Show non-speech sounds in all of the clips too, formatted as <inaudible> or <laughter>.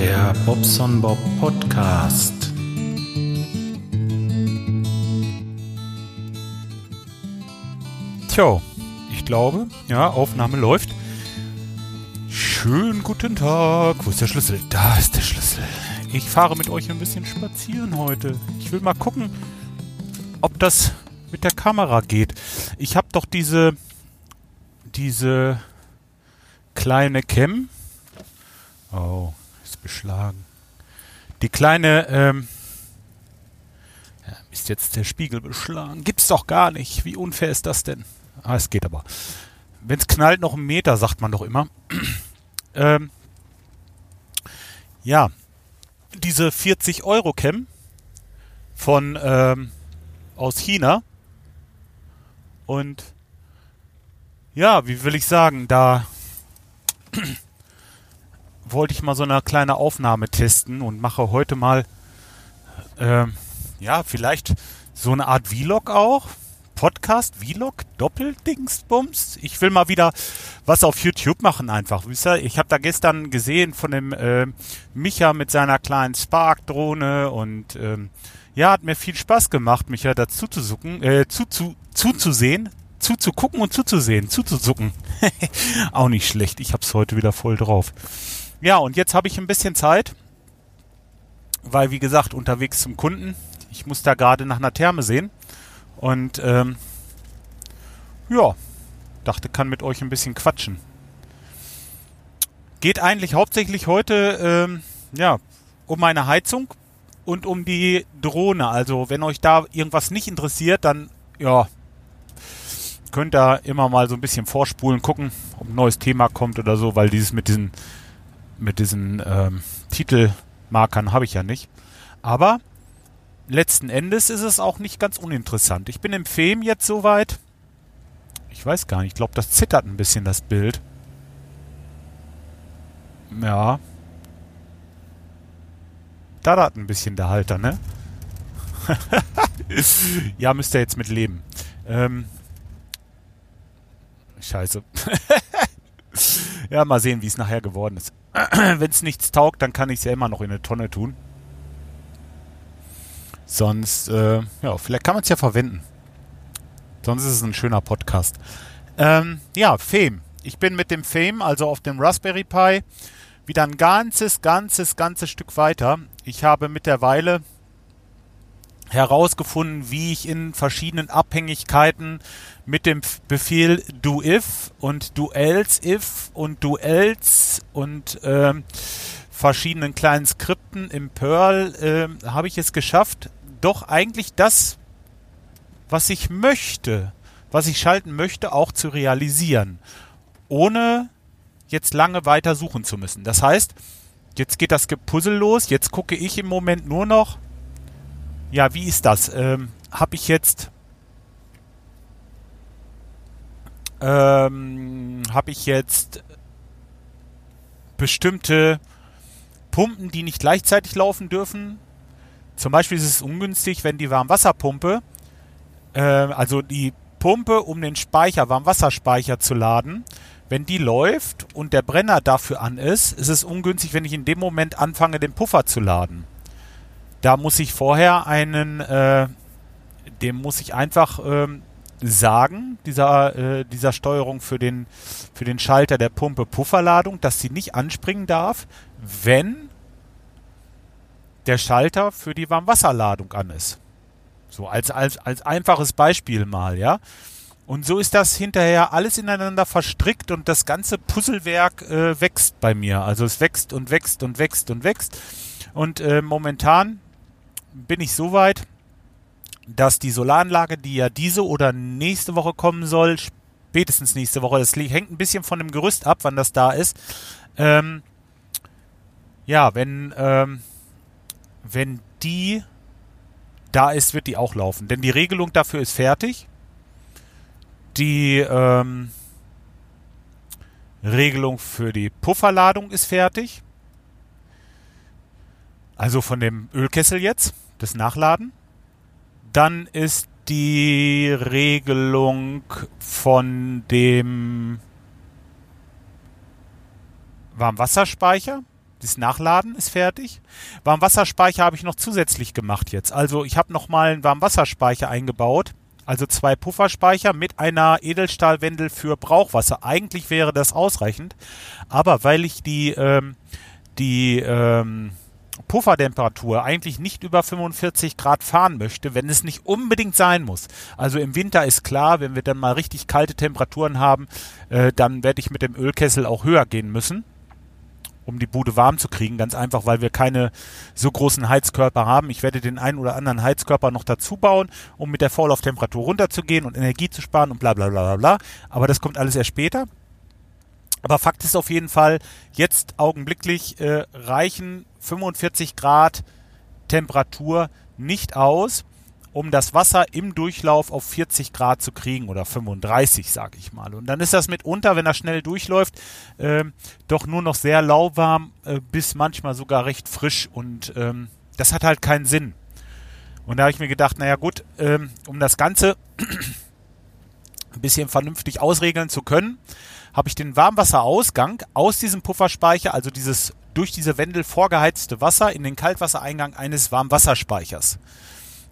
Der Bobson Bob Podcast. Tja, ich glaube, ja, Aufnahme läuft. Schönen guten Tag. Wo ist der Schlüssel? Da ist der Schlüssel. Ich fahre mit euch ein bisschen spazieren heute. Ich will mal gucken, ob das mit der Kamera geht. Ich habe doch diese diese kleine Cam. Oh, beschlagen. Die kleine ähm, ist jetzt der Spiegel beschlagen. Gibt's doch gar nicht. Wie unfair ist das denn? Ah, es geht aber. Wenn es knallt, noch einen Meter, sagt man doch immer. <clears throat> ähm, ja, diese 40 Euro Cam von ähm, aus China und ja, wie will ich sagen, da <clears throat> wollte ich mal so eine kleine Aufnahme testen und mache heute mal ähm, ja vielleicht so eine Art Vlog auch Podcast, Vlog, Doppeldingsbums. Ich will mal wieder was auf YouTube machen einfach. Ich habe da gestern gesehen von dem äh, Micha mit seiner kleinen Spark-Drohne und ähm, ja, hat mir viel Spaß gemacht, Micha dazu zu suchen, äh, zu, zu, zuzusehen, zuzugucken und zuzusehen, zuzusucken. <laughs> Auch nicht schlecht. Ich hab's heute wieder voll drauf. Ja, und jetzt habe ich ein bisschen Zeit, weil wie gesagt unterwegs zum Kunden. Ich muss da gerade nach einer Therme sehen und ähm, ja, dachte, kann mit euch ein bisschen quatschen. Geht eigentlich hauptsächlich heute ähm, ja, um meine Heizung und um die Drohne. Also wenn euch da irgendwas nicht interessiert, dann ja, könnt ihr immer mal so ein bisschen vorspulen, gucken, ob ein neues Thema kommt oder so, weil dieses mit diesen mit diesen ähm, Titelmarkern habe ich ja nicht. Aber letzten Endes ist es auch nicht ganz uninteressant. Ich bin im Fame jetzt soweit. Ich weiß gar nicht, ich glaube, das zittert ein bisschen, das Bild. Ja. Da hat ein bisschen der Halter, ne? <laughs> ja, müsst ihr jetzt mit leben. Ähm, scheiße. <laughs> ja, mal sehen, wie es nachher geworden ist. <clears throat> Wenn es nichts taugt, dann kann ich es ja immer noch in eine Tonne tun. Sonst, äh, ja, vielleicht kann man es ja verwenden. Sonst ist es ein schöner Podcast. Ähm, ja, Fame. Ich bin mit dem Fame, also auf dem Raspberry Pi, wieder ein ganzes, ganzes, ganzes Stück weiter. Ich habe mittlerweile herausgefunden, wie ich in verschiedenen Abhängigkeiten mit dem Befehl do if und do else if und do else und ähm, verschiedenen kleinen Skripten im Perl äh, habe ich es geschafft, doch eigentlich das, was ich möchte, was ich schalten möchte, auch zu realisieren, ohne jetzt lange weiter suchen zu müssen. Das heißt, jetzt geht das Puzzle los, jetzt gucke ich im Moment nur noch, ja, wie ist das? Ähm, Habe ich jetzt ähm, habe ich jetzt bestimmte Pumpen, die nicht gleichzeitig laufen dürfen, zum Beispiel ist es ungünstig, wenn die Warmwasserpumpe, äh, also die Pumpe, um den Speicher, Warmwasserspeicher zu laden, wenn die läuft und der Brenner dafür an ist, ist es ungünstig, wenn ich in dem Moment anfange, den Puffer zu laden. Da muss ich vorher einen, äh, dem muss ich einfach ähm, sagen, dieser, äh, dieser Steuerung für den, für den Schalter der Pumpe Pufferladung, dass sie nicht anspringen darf, wenn der Schalter für die Warmwasserladung an ist. So als, als, als einfaches Beispiel mal, ja. Und so ist das hinterher alles ineinander verstrickt und das ganze Puzzlewerk äh, wächst bei mir. Also es wächst und wächst und wächst und wächst. Und äh, momentan bin ich so weit, dass die Solaranlage, die ja diese oder nächste Woche kommen soll, spätestens nächste Woche, das hängt ein bisschen von dem Gerüst ab, wann das da ist. Ähm, ja, wenn ähm, wenn die da ist, wird die auch laufen. Denn die Regelung dafür ist fertig. Die ähm, Regelung für die Pufferladung ist fertig. Also von dem Ölkessel jetzt, das Nachladen. Dann ist die Regelung von dem Warmwasserspeicher Das Nachladen ist fertig. Warmwasserspeicher habe ich noch zusätzlich gemacht jetzt. Also ich habe nochmal einen Warmwasserspeicher eingebaut. Also zwei Pufferspeicher mit einer Edelstahlwendel für Brauchwasser. Eigentlich wäre das ausreichend. Aber weil ich die, ähm, die ähm, Puffertemperatur eigentlich nicht über 45 Grad fahren möchte, wenn es nicht unbedingt sein muss. Also im Winter ist klar, wenn wir dann mal richtig kalte Temperaturen haben, äh, dann werde ich mit dem Ölkessel auch höher gehen müssen um die Bude warm zu kriegen. Ganz einfach, weil wir keine so großen Heizkörper haben. Ich werde den einen oder anderen Heizkörper noch dazu bauen, um mit der Vorlauftemperatur runterzugehen und Energie zu sparen und bla bla bla bla bla. Aber das kommt alles erst später. Aber Fakt ist auf jeden Fall, jetzt augenblicklich äh, reichen 45 Grad Temperatur nicht aus, um das Wasser im Durchlauf auf 40 Grad zu kriegen oder 35, sage ich mal. Und dann ist das mitunter, wenn er schnell durchläuft, äh, doch nur noch sehr lauwarm äh, bis manchmal sogar recht frisch und ähm, das hat halt keinen Sinn. Und da habe ich mir gedacht, naja gut, ähm, um das Ganze <clears throat> ein bisschen vernünftig ausregeln zu können, habe ich den Warmwasserausgang aus diesem Pufferspeicher, also dieses durch diese Wendel vorgeheizte Wasser, in den Kaltwassereingang eines Warmwasserspeichers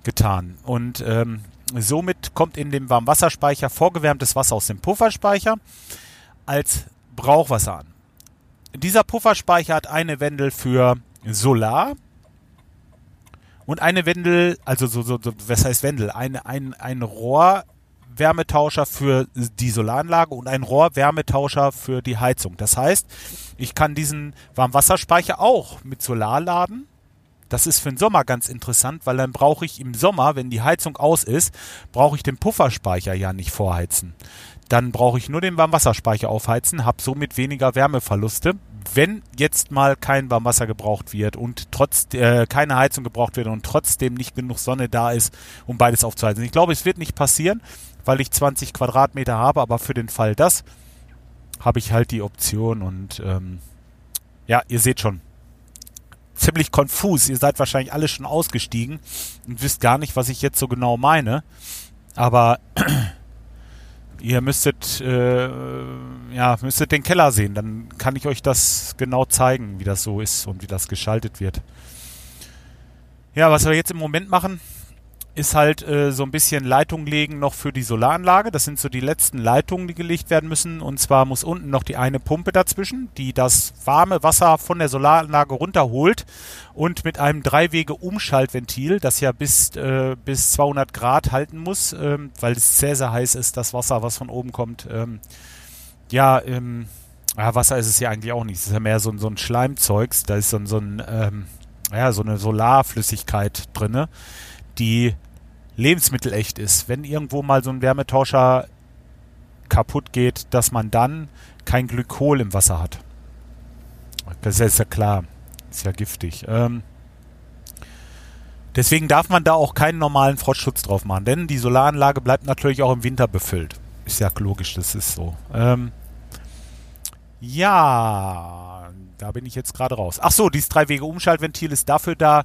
getan. Und ähm, somit kommt in dem Warmwasserspeicher vorgewärmtes Wasser aus dem Pufferspeicher als Brauchwasser an. Dieser Pufferspeicher hat eine Wendel für Solar und eine Wendel, also so, so, so was heißt Wendel? Ein, ein, ein Rohrwärmetauscher für die Solaranlage und ein Rohrwärmetauscher für die Heizung. Das heißt, ich kann diesen Warmwasserspeicher auch mit Solar laden das ist für den Sommer ganz interessant, weil dann brauche ich im Sommer, wenn die Heizung aus ist, brauche ich den Pufferspeicher ja nicht vorheizen. Dann brauche ich nur den Warmwasserspeicher aufheizen, habe somit weniger Wärmeverluste. Wenn jetzt mal kein Warmwasser gebraucht wird und trotz äh, keine Heizung gebraucht wird und trotzdem nicht genug Sonne da ist, um beides aufzuheizen. Ich glaube, es wird nicht passieren, weil ich 20 Quadratmeter habe, aber für den Fall das habe ich halt die Option und ähm, ja, ihr seht schon, ziemlich konfus. Ihr seid wahrscheinlich alle schon ausgestiegen und wisst gar nicht, was ich jetzt so genau meine. Aber ihr müsstet, äh, ja, müsstet den Keller sehen. Dann kann ich euch das genau zeigen, wie das so ist und wie das geschaltet wird. Ja, was wir jetzt im Moment machen, ist halt äh, so ein bisschen Leitung legen noch für die Solaranlage. Das sind so die letzten Leitungen, die gelegt werden müssen. Und zwar muss unten noch die eine Pumpe dazwischen, die das warme Wasser von der Solaranlage runterholt und mit einem Dreiwege-Umschaltventil, das ja bis, äh, bis 200 Grad halten muss, ähm, weil es sehr, sehr heiß ist, das Wasser, was von oben kommt. Ähm, ja, ähm, ja, Wasser ist es ja eigentlich auch nicht. Es ist ja mehr so, so ein Schleimzeugs. Da ist so, so ein, ähm, ja, so eine Solarflüssigkeit drinne, die lebensmittelecht ist. Wenn irgendwo mal so ein Wärmetauscher kaputt geht, dass man dann kein Glykol im Wasser hat. Das ist ja klar. Ist ja giftig. Ähm, deswegen darf man da auch keinen normalen Frostschutz drauf machen, denn die Solaranlage bleibt natürlich auch im Winter befüllt. Ist ja logisch, das ist so. Ähm, ja, da bin ich jetzt gerade raus. Ach so, dieses Drei-Wege-Umschaltventil ist dafür da,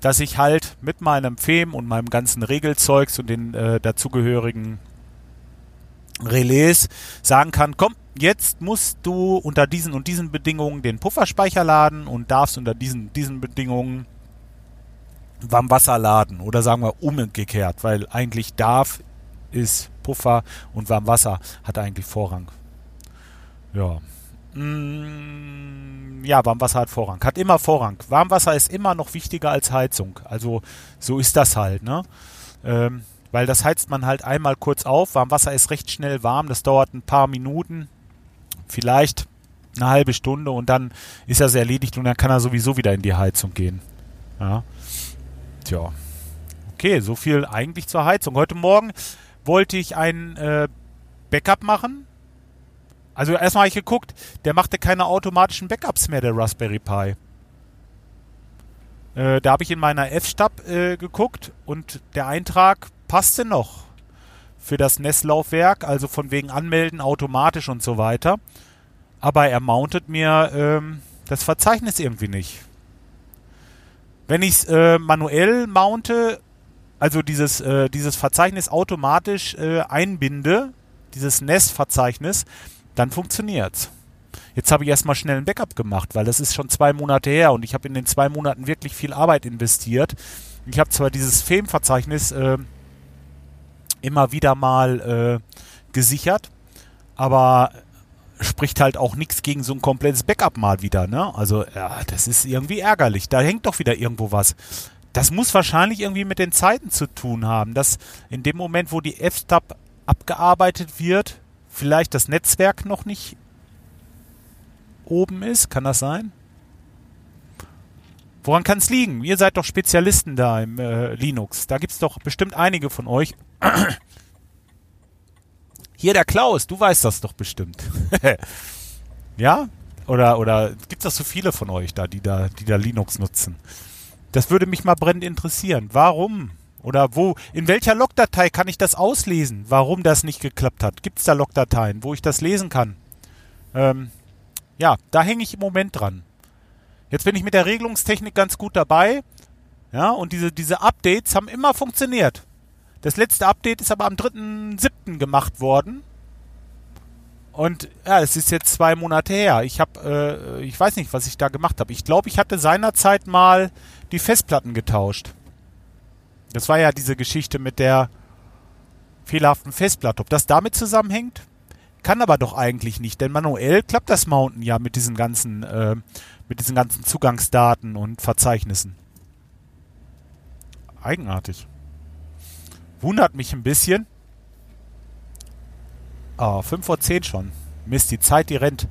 dass ich halt mit meinem FEM und meinem ganzen Regelzeugs und den äh, dazugehörigen Relais sagen kann, komm, jetzt musst du unter diesen und diesen Bedingungen den Pufferspeicher laden und darfst unter diesen, diesen Bedingungen Warmwasser laden oder sagen wir umgekehrt, weil eigentlich darf ist Puffer und Warmwasser hat eigentlich Vorrang. Ja. Mm, ja, Warmwasser hat Vorrang. Hat immer Vorrang. Warmwasser ist immer noch wichtiger als Heizung. Also so ist das halt, ne? Ähm, weil das heizt man halt einmal kurz auf. Warmwasser ist recht schnell warm. Das dauert ein paar Minuten, vielleicht eine halbe Stunde und dann ist das erledigt und dann kann er sowieso wieder in die Heizung gehen. Ja. Tja. Okay, so viel eigentlich zur Heizung. Heute Morgen wollte ich ein äh, Backup machen also erstmal habe ich geguckt, der machte keine automatischen Backups mehr, der Raspberry Pi. Äh, da habe ich in meiner F-Stab äh, geguckt und der Eintrag passte noch für das NES-Laufwerk, also von wegen Anmelden automatisch und so weiter. Aber er mountet mir ähm, das Verzeichnis irgendwie nicht. Wenn ich es äh, manuell mounte, also dieses, äh, dieses Verzeichnis automatisch äh, einbinde, dieses NES-Verzeichnis, dann funktioniert's. Jetzt habe ich erstmal schnell ein Backup gemacht, weil das ist schon zwei Monate her und ich habe in den zwei Monaten wirklich viel Arbeit investiert. Ich habe zwar dieses Filmverzeichnis äh, immer wieder mal äh, gesichert, aber spricht halt auch nichts gegen so ein komplettes Backup mal wieder, ne? Also, ja, das ist irgendwie ärgerlich. Da hängt doch wieder irgendwo was. Das muss wahrscheinlich irgendwie mit den Zeiten zu tun haben, dass in dem Moment, wo die F-Stub abgearbeitet wird, vielleicht das Netzwerk noch nicht oben ist. Kann das sein? Woran kann es liegen? Ihr seid doch Spezialisten da im äh, Linux. Da gibt es doch bestimmt einige von euch. <clears throat> Hier der Klaus, du weißt das doch bestimmt. <laughs> ja? Oder, oder gibt es so viele von euch da, die da, die da Linux nutzen? Das würde mich mal brennend interessieren. Warum? Oder wo, in welcher Logdatei kann ich das auslesen, warum das nicht geklappt hat? Gibt es da Logdateien, wo ich das lesen kann? Ähm, ja, da hänge ich im Moment dran. Jetzt bin ich mit der Regelungstechnik ganz gut dabei. Ja, und diese, diese Updates haben immer funktioniert. Das letzte Update ist aber am 3.7. gemacht worden. Und ja, es ist jetzt zwei Monate her. Ich habe, äh, ich weiß nicht, was ich da gemacht habe. Ich glaube, ich hatte seinerzeit mal die Festplatten getauscht. Das war ja diese Geschichte mit der fehlerhaften Festplatte. Ob das damit zusammenhängt? Kann aber doch eigentlich nicht, denn manuell klappt das Mountain ja mit diesen ganzen, äh, mit diesen ganzen Zugangsdaten und Verzeichnissen. Eigenartig. Wundert mich ein bisschen. Ah, 5 vor 10 schon. Mist, die Zeit, die rennt.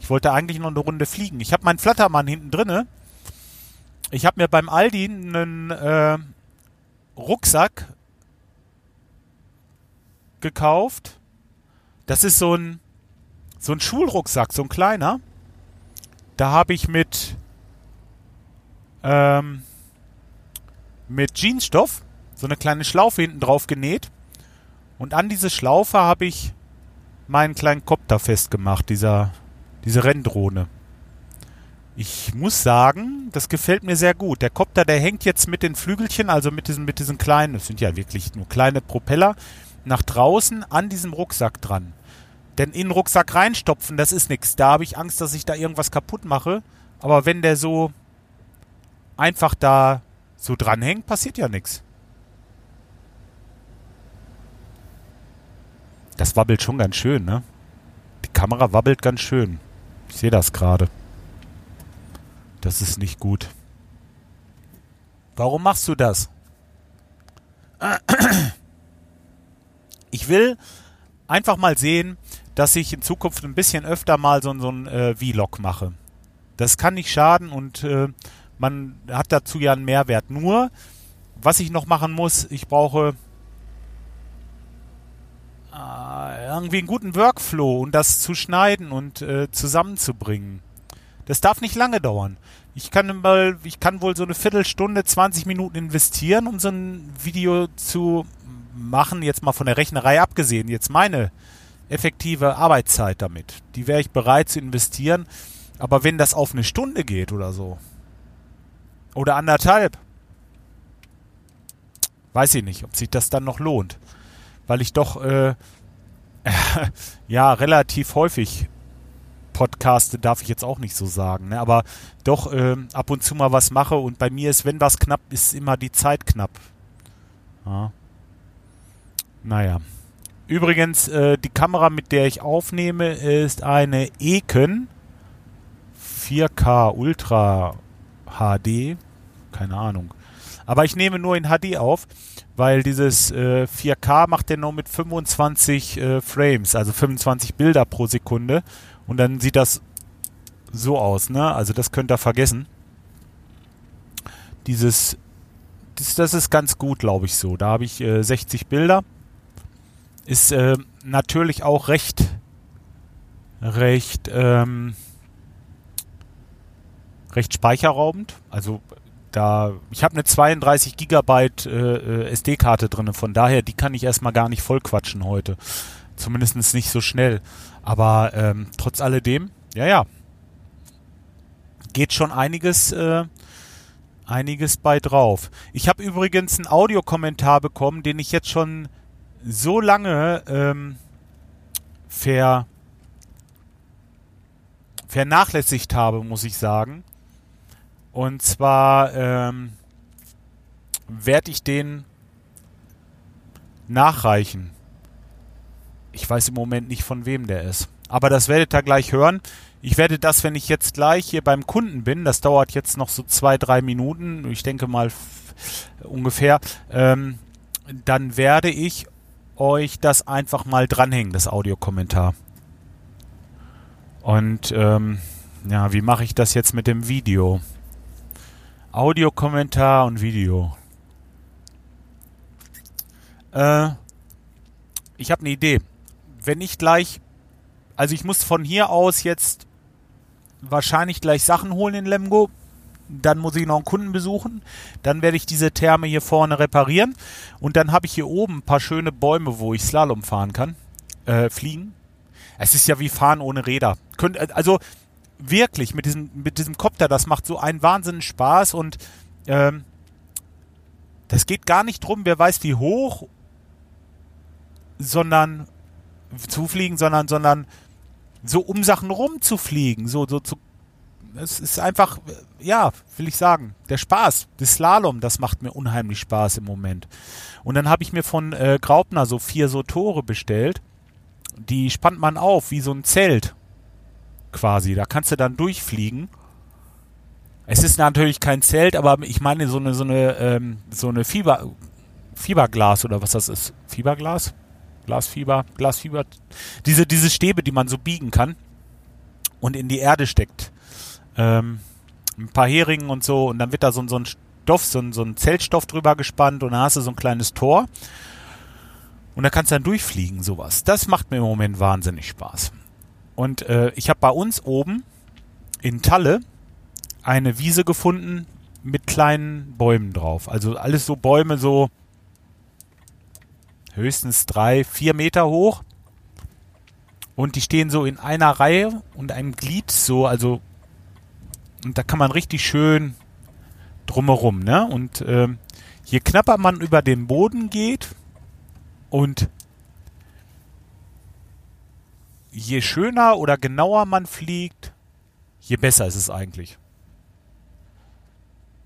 Ich wollte eigentlich noch eine Runde fliegen. Ich habe meinen Flattermann hinten drinne. Ich habe mir beim Aldi einen äh, Rucksack gekauft. Das ist so ein so ein Schulrucksack, so ein kleiner. Da habe ich mit ähm, mit Jeansstoff so eine kleine Schlaufe hinten drauf genäht. Und an diese Schlaufe habe ich meinen kleinen Kopter festgemacht, dieser, diese Renndrohne. Ich muss sagen, das gefällt mir sehr gut. Der Kopter, der hängt jetzt mit den Flügelchen, also mit diesen, mit diesen kleinen, das sind ja wirklich nur kleine Propeller, nach draußen an diesem Rucksack dran. Denn in den Rucksack reinstopfen, das ist nichts. Da habe ich Angst, dass ich da irgendwas kaputt mache. Aber wenn der so einfach da so dranhängt, passiert ja nichts. Das wabbelt schon ganz schön, ne? Die Kamera wabbelt ganz schön. Ich sehe das gerade. Das ist nicht gut. Warum machst du das? Ich will einfach mal sehen, dass ich in Zukunft ein bisschen öfter mal so, so ein äh, Vlog mache. Das kann nicht schaden und äh, man hat dazu ja einen Mehrwert. Nur, was ich noch machen muss, ich brauche äh, irgendwie einen guten Workflow und das zu schneiden und äh, zusammenzubringen. Das darf nicht lange dauern. Ich kann mal, ich kann wohl so eine Viertelstunde, 20 Minuten investieren, um so ein Video zu machen, jetzt mal von der Rechnerei abgesehen. Jetzt meine effektive Arbeitszeit damit. Die wäre ich bereit zu investieren. Aber wenn das auf eine Stunde geht oder so, oder anderthalb, weiß ich nicht, ob sich das dann noch lohnt weil ich doch äh, <laughs> ja relativ häufig podcaste, darf ich jetzt auch nicht so sagen, ne? aber doch äh, ab und zu mal was mache und bei mir ist, wenn was knapp ist, immer die Zeit knapp. Ja. Naja. Übrigens, äh, die Kamera, mit der ich aufnehme, ist eine Eken 4K Ultra HD. Keine Ahnung. Aber ich nehme nur in HD auf weil dieses äh, 4K macht der nur mit 25 äh, Frames, also 25 Bilder pro Sekunde. Und dann sieht das so aus, ne? Also das könnt ihr vergessen. Dieses, das, das ist ganz gut, glaube ich so. Da habe ich äh, 60 Bilder. Ist äh, natürlich auch recht, recht, ähm, recht speicherraubend. Also da, ich habe eine 32 Gigabyte äh, äh SD-Karte drin, von daher, die kann ich erstmal gar nicht voll quatschen heute. Zumindest nicht so schnell. Aber ähm, trotz alledem, ja, ja. Geht schon einiges, äh, einiges bei drauf. Ich habe übrigens einen Audiokommentar bekommen, den ich jetzt schon so lange ähm, ver, vernachlässigt habe, muss ich sagen. Und zwar ähm, werde ich den nachreichen. Ich weiß im Moment nicht, von wem der ist. Aber das werdet ihr gleich hören. Ich werde das, wenn ich jetzt gleich hier beim Kunden bin, das dauert jetzt noch so zwei, drei Minuten, ich denke mal ungefähr, ähm, dann werde ich euch das einfach mal dranhängen, das Audiokommentar. Und ähm, ja, wie mache ich das jetzt mit dem Video? Audiokommentar und Video. Äh, ich habe eine Idee. Wenn ich gleich, also ich muss von hier aus jetzt wahrscheinlich gleich Sachen holen in Lemgo. Dann muss ich noch einen Kunden besuchen. Dann werde ich diese Therme hier vorne reparieren. Und dann habe ich hier oben ein paar schöne Bäume, wo ich Slalom fahren kann. Äh, fliegen. Es ist ja wie Fahren ohne Räder. Könnt, also wirklich mit diesem, mit diesem Kopter, das macht so einen wahnsinnigen Spaß und ähm, das geht gar nicht drum, wer weiß wie hoch, sondern zufliegen, sondern, sondern so um Sachen rumzufliegen, so, so zu. Es ist einfach, ja, will ich sagen, der Spaß, das Slalom, das macht mir unheimlich Spaß im Moment. Und dann habe ich mir von äh, Graupner so vier so Tore bestellt. Die spannt man auf wie so ein Zelt quasi. Da kannst du dann durchfliegen. Es ist natürlich kein Zelt, aber ich meine so eine so eine ähm, so eine Fieber Fieberglas oder was das ist. Fieberglas? Glasfieber, Glasfieber. Diese diese Stäbe, die man so biegen kann und in die Erde steckt. Ähm, ein paar Heringen und so und dann wird da so, so ein Stoff, so ein, so ein Zeltstoff drüber gespannt und dann hast du so ein kleines Tor. Und da kannst du dann durchfliegen, sowas. Das macht mir im Moment wahnsinnig Spaß. Und äh, ich habe bei uns oben in Talle eine Wiese gefunden mit kleinen Bäumen drauf. Also alles so Bäume so höchstens drei, vier Meter hoch. Und die stehen so in einer Reihe und einem Glied so, also und da kann man richtig schön drumherum, ne? Und äh, je knapper man über den Boden geht und je schöner oder genauer man fliegt, je besser ist es eigentlich.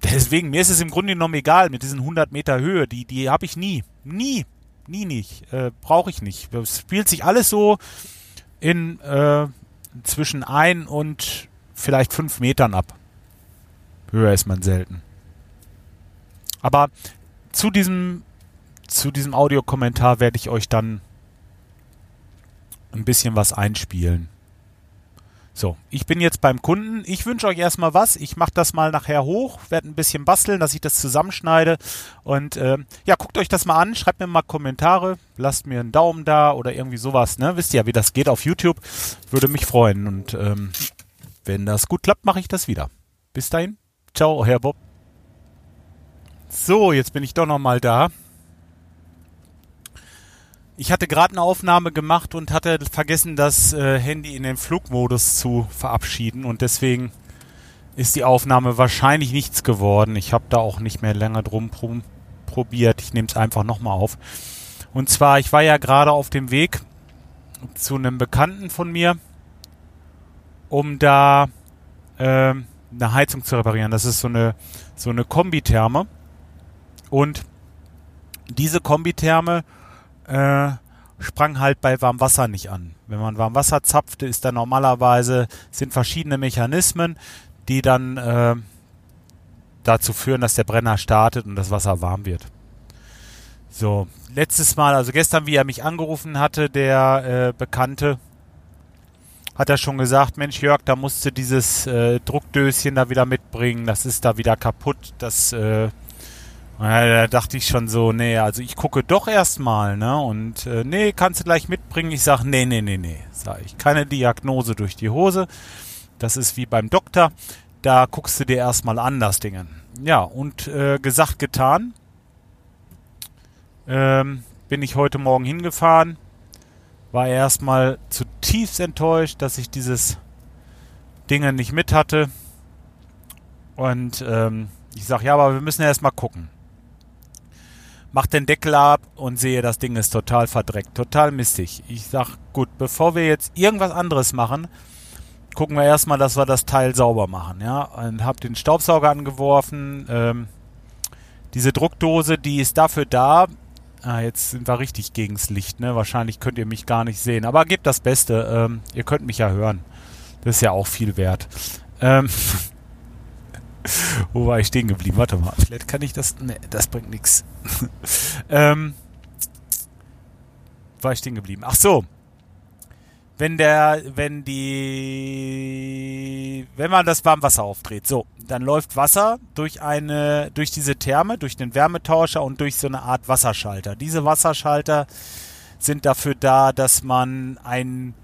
Deswegen, mir ist es im Grunde genommen egal mit diesen 100 Meter Höhe. Die, die habe ich nie. Nie. Nie nicht. Äh, Brauche ich nicht. Es spielt sich alles so in äh, zwischen ein und vielleicht fünf Metern ab. Höher ist man selten. Aber zu diesem, zu diesem Audiokommentar werde ich euch dann ein bisschen was einspielen. So, ich bin jetzt beim Kunden. Ich wünsche euch erstmal was. Ich mache das mal nachher hoch, werde ein bisschen basteln, dass ich das zusammenschneide. Und äh, ja, guckt euch das mal an, schreibt mir mal Kommentare, lasst mir einen Daumen da oder irgendwie sowas. Ne? Wisst ihr ja, wie das geht auf YouTube. Würde mich freuen. Und ähm, wenn das gut klappt, mache ich das wieder. Bis dahin. Ciao, Herr Bob. So, jetzt bin ich doch nochmal da. Ich hatte gerade eine Aufnahme gemacht und hatte vergessen, das äh, Handy in den Flugmodus zu verabschieden und deswegen ist die Aufnahme wahrscheinlich nichts geworden. Ich habe da auch nicht mehr länger drum pr probiert. Ich nehme es einfach nochmal auf. Und zwar, ich war ja gerade auf dem Weg zu einem Bekannten von mir, um da äh, eine Heizung zu reparieren. Das ist so eine so eine Kombitherme und diese Kombitherme äh, sprang halt bei Warmwasser nicht an. Wenn man Warmwasser zapfte, ist da normalerweise sind verschiedene Mechanismen, die dann äh, dazu führen, dass der Brenner startet und das Wasser warm wird. So, letztes Mal, also gestern, wie er mich angerufen hatte, der äh, Bekannte, hat er schon gesagt, Mensch Jörg, da musst du dieses äh, Druckdöschen da wieder mitbringen, das ist da wieder kaputt, das äh, da dachte ich schon so, nee, also ich gucke doch erstmal, ne? Und äh, nee, kannst du gleich mitbringen. Ich sag, nee, nee, nee, nee, sag ich. Keine Diagnose durch die Hose. Das ist wie beim Doktor. Da guckst du dir erstmal an, das Ding. Ja, und äh, gesagt, getan. Ähm, bin ich heute Morgen hingefahren. War erstmal zutiefst enttäuscht, dass ich dieses Ding nicht mit hatte. Und ähm, ich sag, ja, aber wir müssen erstmal gucken mach den Deckel ab und sehe, das Ding ist total verdreckt, total mistig. Ich sag, gut, bevor wir jetzt irgendwas anderes machen, gucken wir erstmal, dass wir das Teil sauber machen, ja. Und hab den Staubsauger angeworfen. Ähm, diese Druckdose, die ist dafür da. Ah, jetzt sind wir richtig gegens Licht, ne? Wahrscheinlich könnt ihr mich gar nicht sehen. Aber gebt das Beste. Ähm, ihr könnt mich ja hören. Das ist ja auch viel wert. Ähm, <laughs> wo war ich stehen geblieben? Warte mal, vielleicht kann ich das. Ne, das bringt nichts. <laughs> ähm, war ich stehen geblieben? Ach so wenn der, wenn die, wenn man das Warmwasser aufdreht, so, dann läuft Wasser durch eine, durch diese Therme, durch den Wärmetauscher und durch so eine Art Wasserschalter. Diese Wasserschalter sind dafür da, dass man einen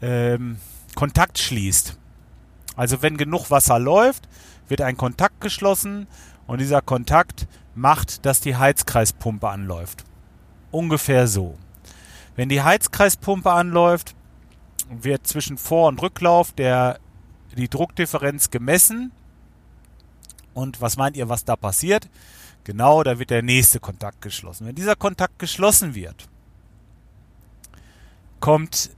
ähm, Kontakt schließt. Also wenn genug Wasser läuft, wird ein Kontakt geschlossen und dieser Kontakt macht, dass die Heizkreispumpe anläuft. Ungefähr so. Wenn die Heizkreispumpe anläuft, wird zwischen Vor- und Rücklauf der, die Druckdifferenz gemessen. Und was meint ihr, was da passiert? Genau, da wird der nächste Kontakt geschlossen. Wenn dieser Kontakt geschlossen wird, kommt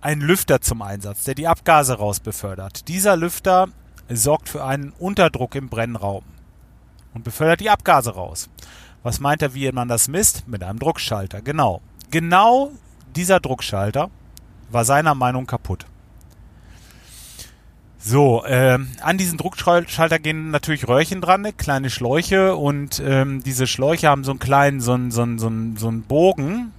ein Lüfter zum Einsatz, der die Abgase rausbefördert. Dieser Lüfter sorgt für einen Unterdruck im Brennraum und befördert die Abgase raus. Was meint er, wie man das misst? Mit einem Druckschalter. Genau. Genau dieser Druckschalter war seiner Meinung kaputt. So, äh, an diesen Druckschalter gehen natürlich Röhrchen dran, ne? kleine Schläuche und ähm, diese Schläuche haben so einen kleinen, so einen, so einen, so einen, so einen Bogen.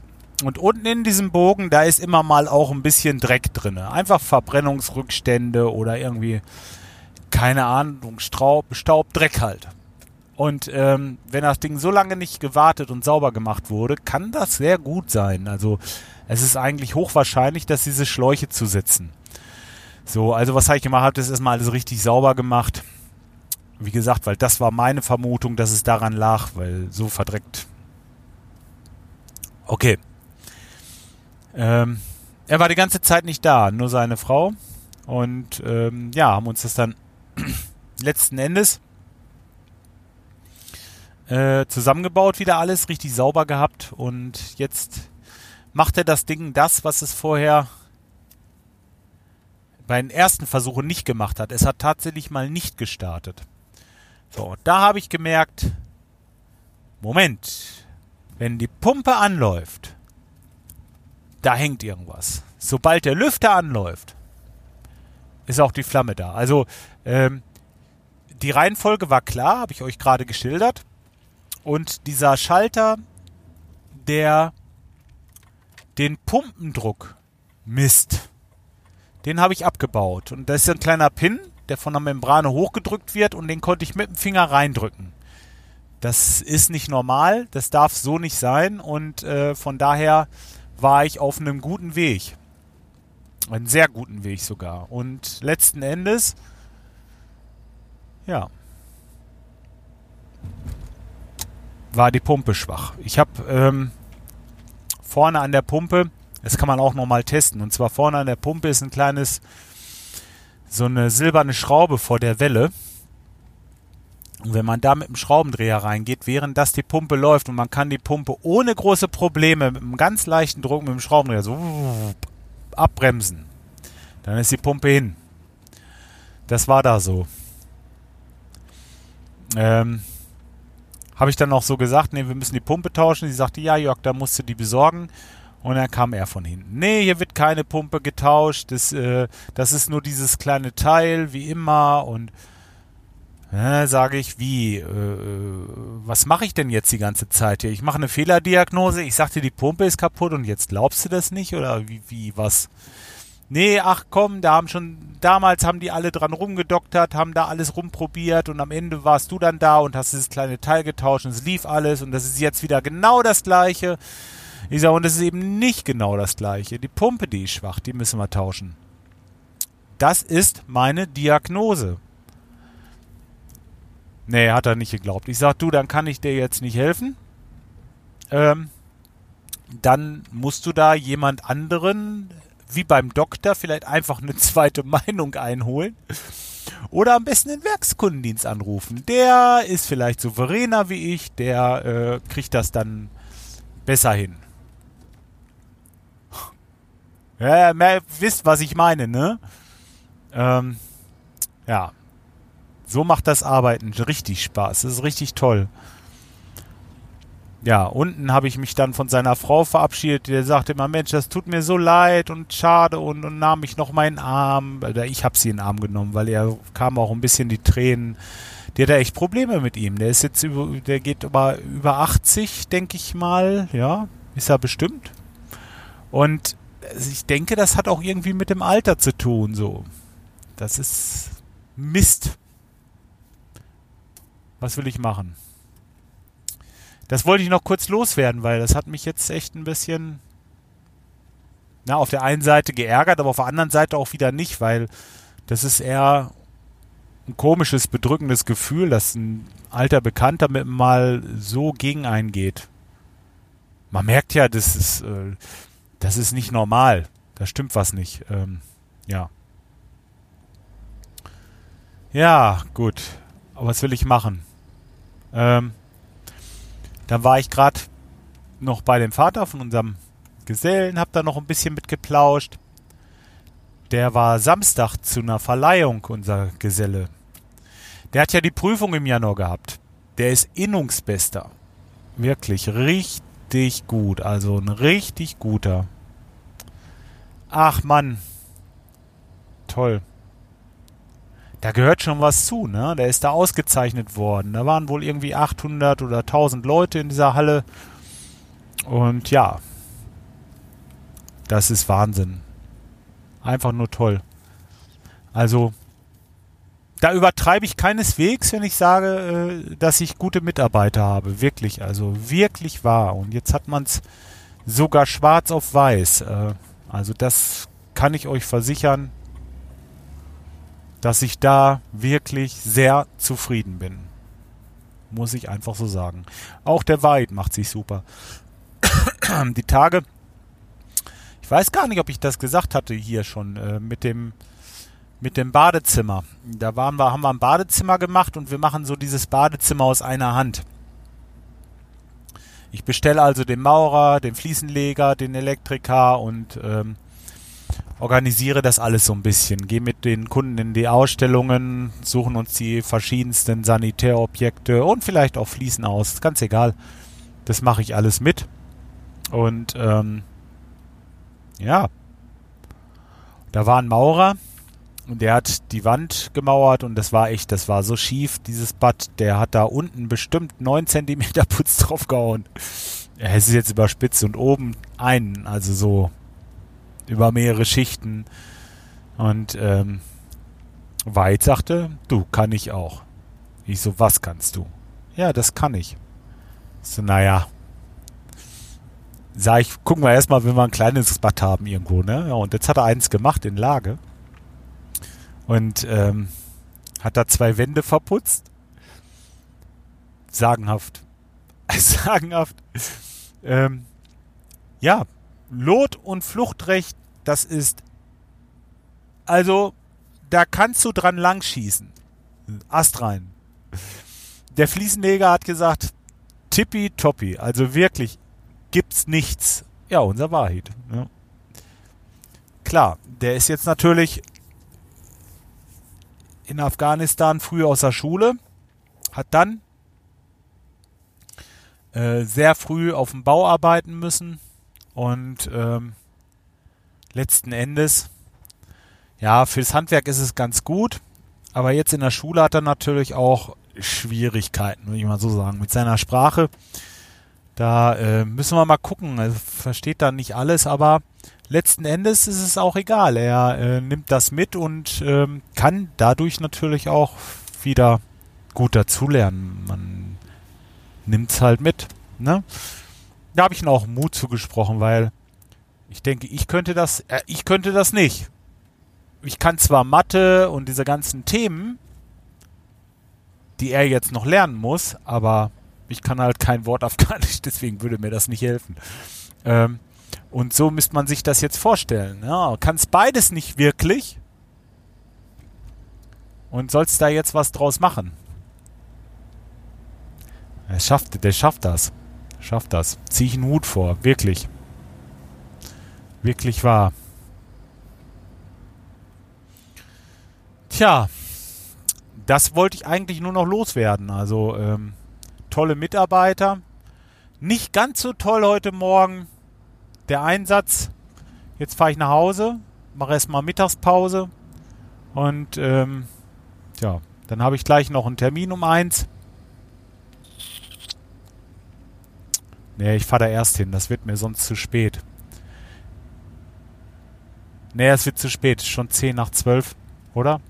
Und unten in diesem Bogen, da ist immer mal auch ein bisschen Dreck drin. Einfach Verbrennungsrückstände oder irgendwie, keine Ahnung, Straub, Staub, Dreck halt. Und ähm, wenn das Ding so lange nicht gewartet und sauber gemacht wurde, kann das sehr gut sein. Also es ist eigentlich hochwahrscheinlich, dass diese Schläuche zusetzen. So, also was habe ich gemacht? Habe das erstmal alles richtig sauber gemacht. Wie gesagt, weil das war meine Vermutung, dass es daran lag, weil so verdreckt. Okay. Ähm, er war die ganze Zeit nicht da, nur seine Frau. Und ähm, ja, haben uns das dann <clears throat> letzten Endes äh, zusammengebaut, wieder alles richtig sauber gehabt. Und jetzt machte das Ding das, was es vorher bei den ersten Versuchen nicht gemacht hat. Es hat tatsächlich mal nicht gestartet. So, da habe ich gemerkt, Moment, wenn die Pumpe anläuft, da hängt irgendwas. Sobald der Lüfter anläuft, ist auch die Flamme da. Also ähm, die Reihenfolge war klar, habe ich euch gerade geschildert. Und dieser Schalter, der den Pumpendruck misst. Den habe ich abgebaut. Und das ist ein kleiner Pin, der von der Membrane hochgedrückt wird und den konnte ich mit dem Finger reindrücken. Das ist nicht normal, das darf so nicht sein und äh, von daher war ich auf einem guten Weg. Einen sehr guten Weg sogar. Und letzten Endes, ja, war die Pumpe schwach. Ich habe ähm, vorne an der Pumpe, das kann man auch nochmal testen. Und zwar vorne an der Pumpe ist ein kleines, so eine silberne Schraube vor der Welle. Und wenn man da mit dem Schraubendreher reingeht, während das die Pumpe läuft und man kann die Pumpe ohne große Probleme mit einem ganz leichten Druck mit dem Schraubendreher so abbremsen, dann ist die Pumpe hin. Das war da so. Ähm, habe ich dann auch so gesagt, nee, wir müssen die Pumpe tauschen. Sie sagte, ja, Jörg, da musst du die besorgen. Und dann kam er von hinten. Nee, hier wird keine Pumpe getauscht. Das, äh, das ist nur dieses kleine Teil, wie immer. Und sage ich, wie, äh, was mache ich denn jetzt die ganze Zeit hier? Ich mache eine Fehlerdiagnose. Ich sagte, die Pumpe ist kaputt und jetzt glaubst du das nicht? Oder wie, wie was? nee, ach komm, da haben schon, damals haben die alle dran rumgedoktert, haben da alles rumprobiert und am Ende warst du dann da und hast dieses kleine Teil getauscht und es lief alles und das ist jetzt wieder genau das gleiche. Ich sage, und es ist eben nicht genau das gleiche. Die Pumpe, die ist schwach, die müssen wir tauschen. Das ist meine Diagnose. Nee, hat er nicht geglaubt. Ich sag, du, dann kann ich dir jetzt nicht helfen. Ähm, dann musst du da jemand anderen wie beim Doktor vielleicht einfach eine <laughs> zweite Meinung einholen. Oder am besten den Werkskundendienst anrufen. Der ist vielleicht souveräner wie ich, der äh, kriegt das dann besser hin. Ja, mehr, wisst, was ich meine, ne? Ähm, ja, so macht das Arbeiten richtig Spaß. Das ist richtig toll. Ja, unten habe ich mich dann von seiner Frau verabschiedet. Der sagte immer, Mensch, das tut mir so leid und schade und, und nahm mich noch meinen Arm. Oder ich habe sie in den Arm genommen, weil er kam auch ein bisschen die Tränen. Der hat echt Probleme mit ihm. Der ist jetzt über, der geht über, über 80, denke ich mal. Ja, ist er bestimmt. Und ich denke, das hat auch irgendwie mit dem Alter zu tun, so. Das ist Mist. Was will ich machen? Das wollte ich noch kurz loswerden, weil das hat mich jetzt echt ein bisschen, na, auf der einen Seite geärgert, aber auf der anderen Seite auch wieder nicht, weil das ist eher ein komisches, bedrückendes Gefühl, dass ein alter Bekannter mit mal so gegen einen geht. Man merkt ja, das ist, äh, das ist nicht normal. Da stimmt was nicht. Ähm, ja. Ja, gut. Aber was will ich machen? Ähm, dann war ich gerade noch bei dem Vater von unserem Gesellen, hab da noch ein bisschen mitgeplauscht. Der war Samstag zu einer Verleihung, unser Geselle. Der hat ja die Prüfung im Januar gehabt. Der ist Innungsbester. Wirklich richtig gut. Also ein richtig guter. Ach Mann. Toll da gehört schon was zu, ne? Der ist da ausgezeichnet worden. Da waren wohl irgendwie 800 oder 1000 Leute in dieser Halle. Und ja, das ist Wahnsinn. Einfach nur toll. Also, da übertreibe ich keineswegs, wenn ich sage, äh, dass ich gute Mitarbeiter habe. Wirklich, also wirklich wahr. Und jetzt hat man es sogar schwarz auf weiß. Äh, also das kann ich euch versichern dass ich da wirklich sehr zufrieden bin. Muss ich einfach so sagen. Auch der Weid macht sich super. <coughs> Die Tage, ich weiß gar nicht, ob ich das gesagt hatte hier schon, äh, mit dem mit dem Badezimmer. Da waren wir, haben wir ein Badezimmer gemacht und wir machen so dieses Badezimmer aus einer Hand. Ich bestelle also den Maurer, den Fliesenleger, den Elektriker und ähm, organisiere das alles so ein bisschen. Gehe mit den Kunden in die Ausstellungen, suchen uns die verschiedensten Sanitärobjekte und vielleicht auch Fliesen aus. Ganz egal. Das mache ich alles mit. Und ähm, ja, da war ein Maurer und der hat die Wand gemauert und das war echt, das war so schief, dieses Bad. Der hat da unten bestimmt 9 cm <laughs> Putz draufgehauen. Er ist jetzt überspitzt und oben einen, also so über mehrere Schichten. Und ähm, White sagte, du, kann ich auch. Ich so, was kannst du? Ja, das kann ich. So, naja. Sag ich, gucken wir erstmal, wenn wir ein kleines Bad haben irgendwo, ne? Ja, und jetzt hat er eins gemacht in Lage. Und ähm, hat da zwei Wände verputzt. Sagenhaft. <laughs> Sagenhaft. Ähm, ja, Lot- und Fluchtrecht, das ist. Also, da kannst du dran langschießen. Ast rein. Der Fliesenleger hat gesagt, tippi toppi. Also wirklich, gibt's nichts. Ja, unser Wahrheit. Ja. Klar, der ist jetzt natürlich in Afghanistan früh aus der Schule, hat dann äh, sehr früh auf dem Bau arbeiten müssen, und ähm, letzten Endes, ja, fürs Handwerk ist es ganz gut, aber jetzt in der Schule hat er natürlich auch Schwierigkeiten, würde ich mal so sagen, mit seiner Sprache. Da äh, müssen wir mal gucken. Er versteht da nicht alles, aber letzten Endes ist es auch egal. Er äh, nimmt das mit und ähm, kann dadurch natürlich auch wieder gut dazulernen. Man nimmt es halt mit. Ne? Da habe ich ihm auch Mut zugesprochen, weil ich denke, ich könnte das, äh, ich könnte das nicht. Ich kann zwar Mathe und diese ganzen Themen, die er jetzt noch lernen muss, aber ich kann halt kein Wort Afghanisch, <laughs> deswegen würde mir das nicht helfen. Ähm, und so müsste man sich das jetzt vorstellen. Ja, kannst beides nicht wirklich und sollst da jetzt was draus machen. Er schafft, der schafft das. Schafft das. Zieh ich einen Hut vor. Wirklich. Wirklich wahr. Tja, das wollte ich eigentlich nur noch loswerden. Also ähm, tolle Mitarbeiter. Nicht ganz so toll heute Morgen der Einsatz. Jetzt fahre ich nach Hause, mache erstmal Mittagspause und ähm, ja, dann habe ich gleich noch einen Termin um eins. Nee, ich fahre da erst hin, das wird mir sonst zu spät. Nee, es wird zu spät, schon 10 nach 12, oder?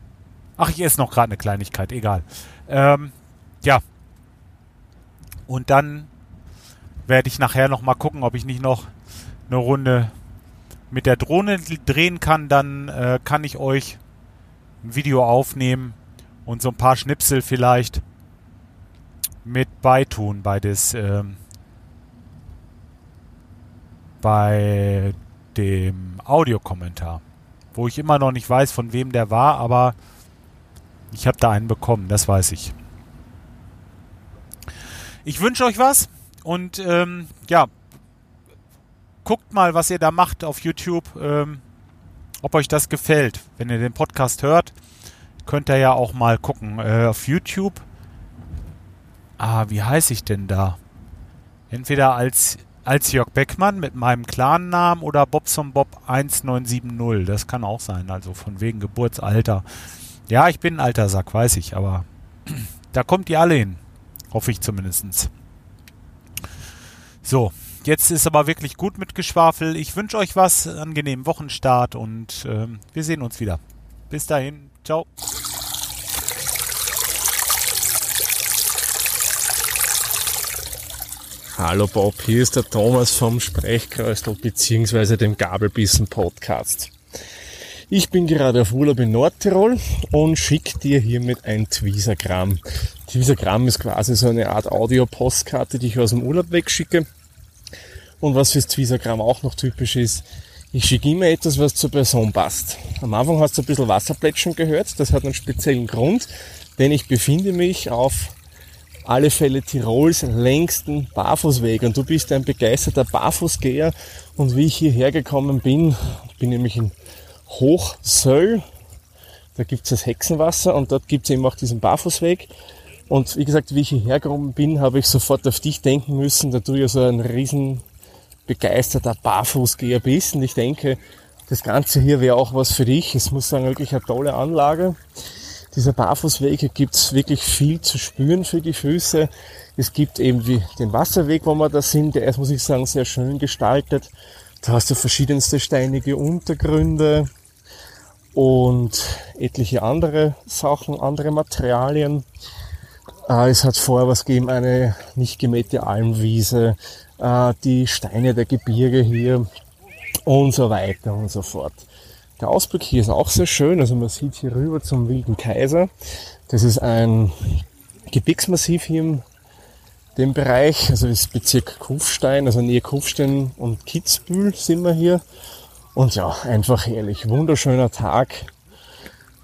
Ach, ich esse noch gerade eine Kleinigkeit, egal. Ähm, ja. Und dann werde ich nachher noch mal gucken, ob ich nicht noch eine Runde mit der Drohne drehen kann. Dann äh, kann ich euch ein Video aufnehmen und so ein paar Schnipsel vielleicht mit beitun bei des ähm, bei dem Audiokommentar, wo ich immer noch nicht weiß, von wem der war, aber ich habe da einen bekommen, das weiß ich. Ich wünsche euch was und ähm, ja, guckt mal, was ihr da macht auf YouTube, ähm, ob euch das gefällt. Wenn ihr den Podcast hört, könnt ihr ja auch mal gucken äh, auf YouTube. Ah, wie heiße ich denn da? Entweder als, als Jörg Beckmann mit meinem Clan-Namen oder Bobson Bob 1970. Das kann auch sein, also von wegen Geburtsalter. Ja, ich bin ein alter Sack, weiß ich, aber <clears throat> da kommt ihr alle hin. Hoffe ich zumindest. So, jetzt ist aber wirklich gut mit Geschwafel. Ich wünsche euch was, angenehmen Wochenstart und äh, wir sehen uns wieder. Bis dahin, ciao. Hallo Bob, hier ist der Thomas vom Sprechkreisel bzw. dem Gabelbissen Podcast. Ich bin gerade auf Urlaub in Nordtirol und schicke dir hiermit ein Twisagramm. Twisagramm ist quasi so eine Art Audio-Postkarte, die ich aus dem Urlaub wegschicke. Und was fürs Twisagramm auch noch typisch ist, ich schicke immer etwas, was zur Person passt. Am Anfang hast du ein bisschen Wasserplätschern gehört. Das hat einen speziellen Grund, denn ich befinde mich auf alle Fälle Tirols längsten Barfußweg und du bist ein begeisterter Barfußgeher und wie ich hierher gekommen bin, bin nämlich in Hochsöll. Da gibt es das Hexenwasser und dort gibt es eben auch diesen Barfußweg. Und wie gesagt, wie ich hierher gekommen bin, habe ich sofort auf dich denken müssen, da du ja so ein riesen begeisterter Barfußgeher bist. Und ich denke, das Ganze hier wäre auch was für dich. Es muss sagen, wirklich eine tolle Anlage. Dieser Barfußweg gibt es wirklich viel zu spüren für die Füße. Es gibt eben wie den Wasserweg, wo wir da sind. Der ist, muss ich sagen, sehr schön gestaltet. Da hast du verschiedenste steinige Untergründe und etliche andere Sachen, andere Materialien. Äh, es hat vorher was gegeben, eine nicht gemähte Almwiese, äh, die Steine der Gebirge hier und so weiter und so fort. Der Ausblick hier ist auch sehr schön, also man sieht hier rüber zum Wilden Kaiser. Das ist ein Gebirgsmassiv hier im dem Bereich, also das Bezirk Kufstein, also Nähe Kufstein und Kitzbühel sind wir hier. Und ja, einfach herrlich, wunderschöner Tag.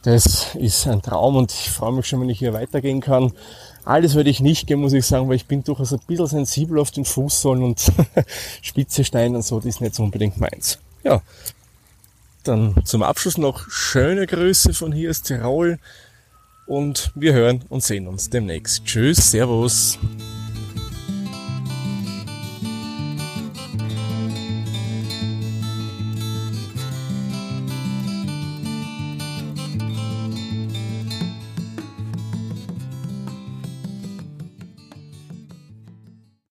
Das ist ein Traum und ich freue mich schon, wenn ich hier weitergehen kann. Alles würde ich nicht gehen, muss ich sagen, weil ich bin durchaus ein bisschen sensibel auf den Fußsohlen und <laughs> spitze Steine und so, das ist nicht so unbedingt meins. Ja, dann zum Abschluss noch schöne Grüße von hier aus Tirol und wir hören und sehen uns demnächst. Tschüss, Servus.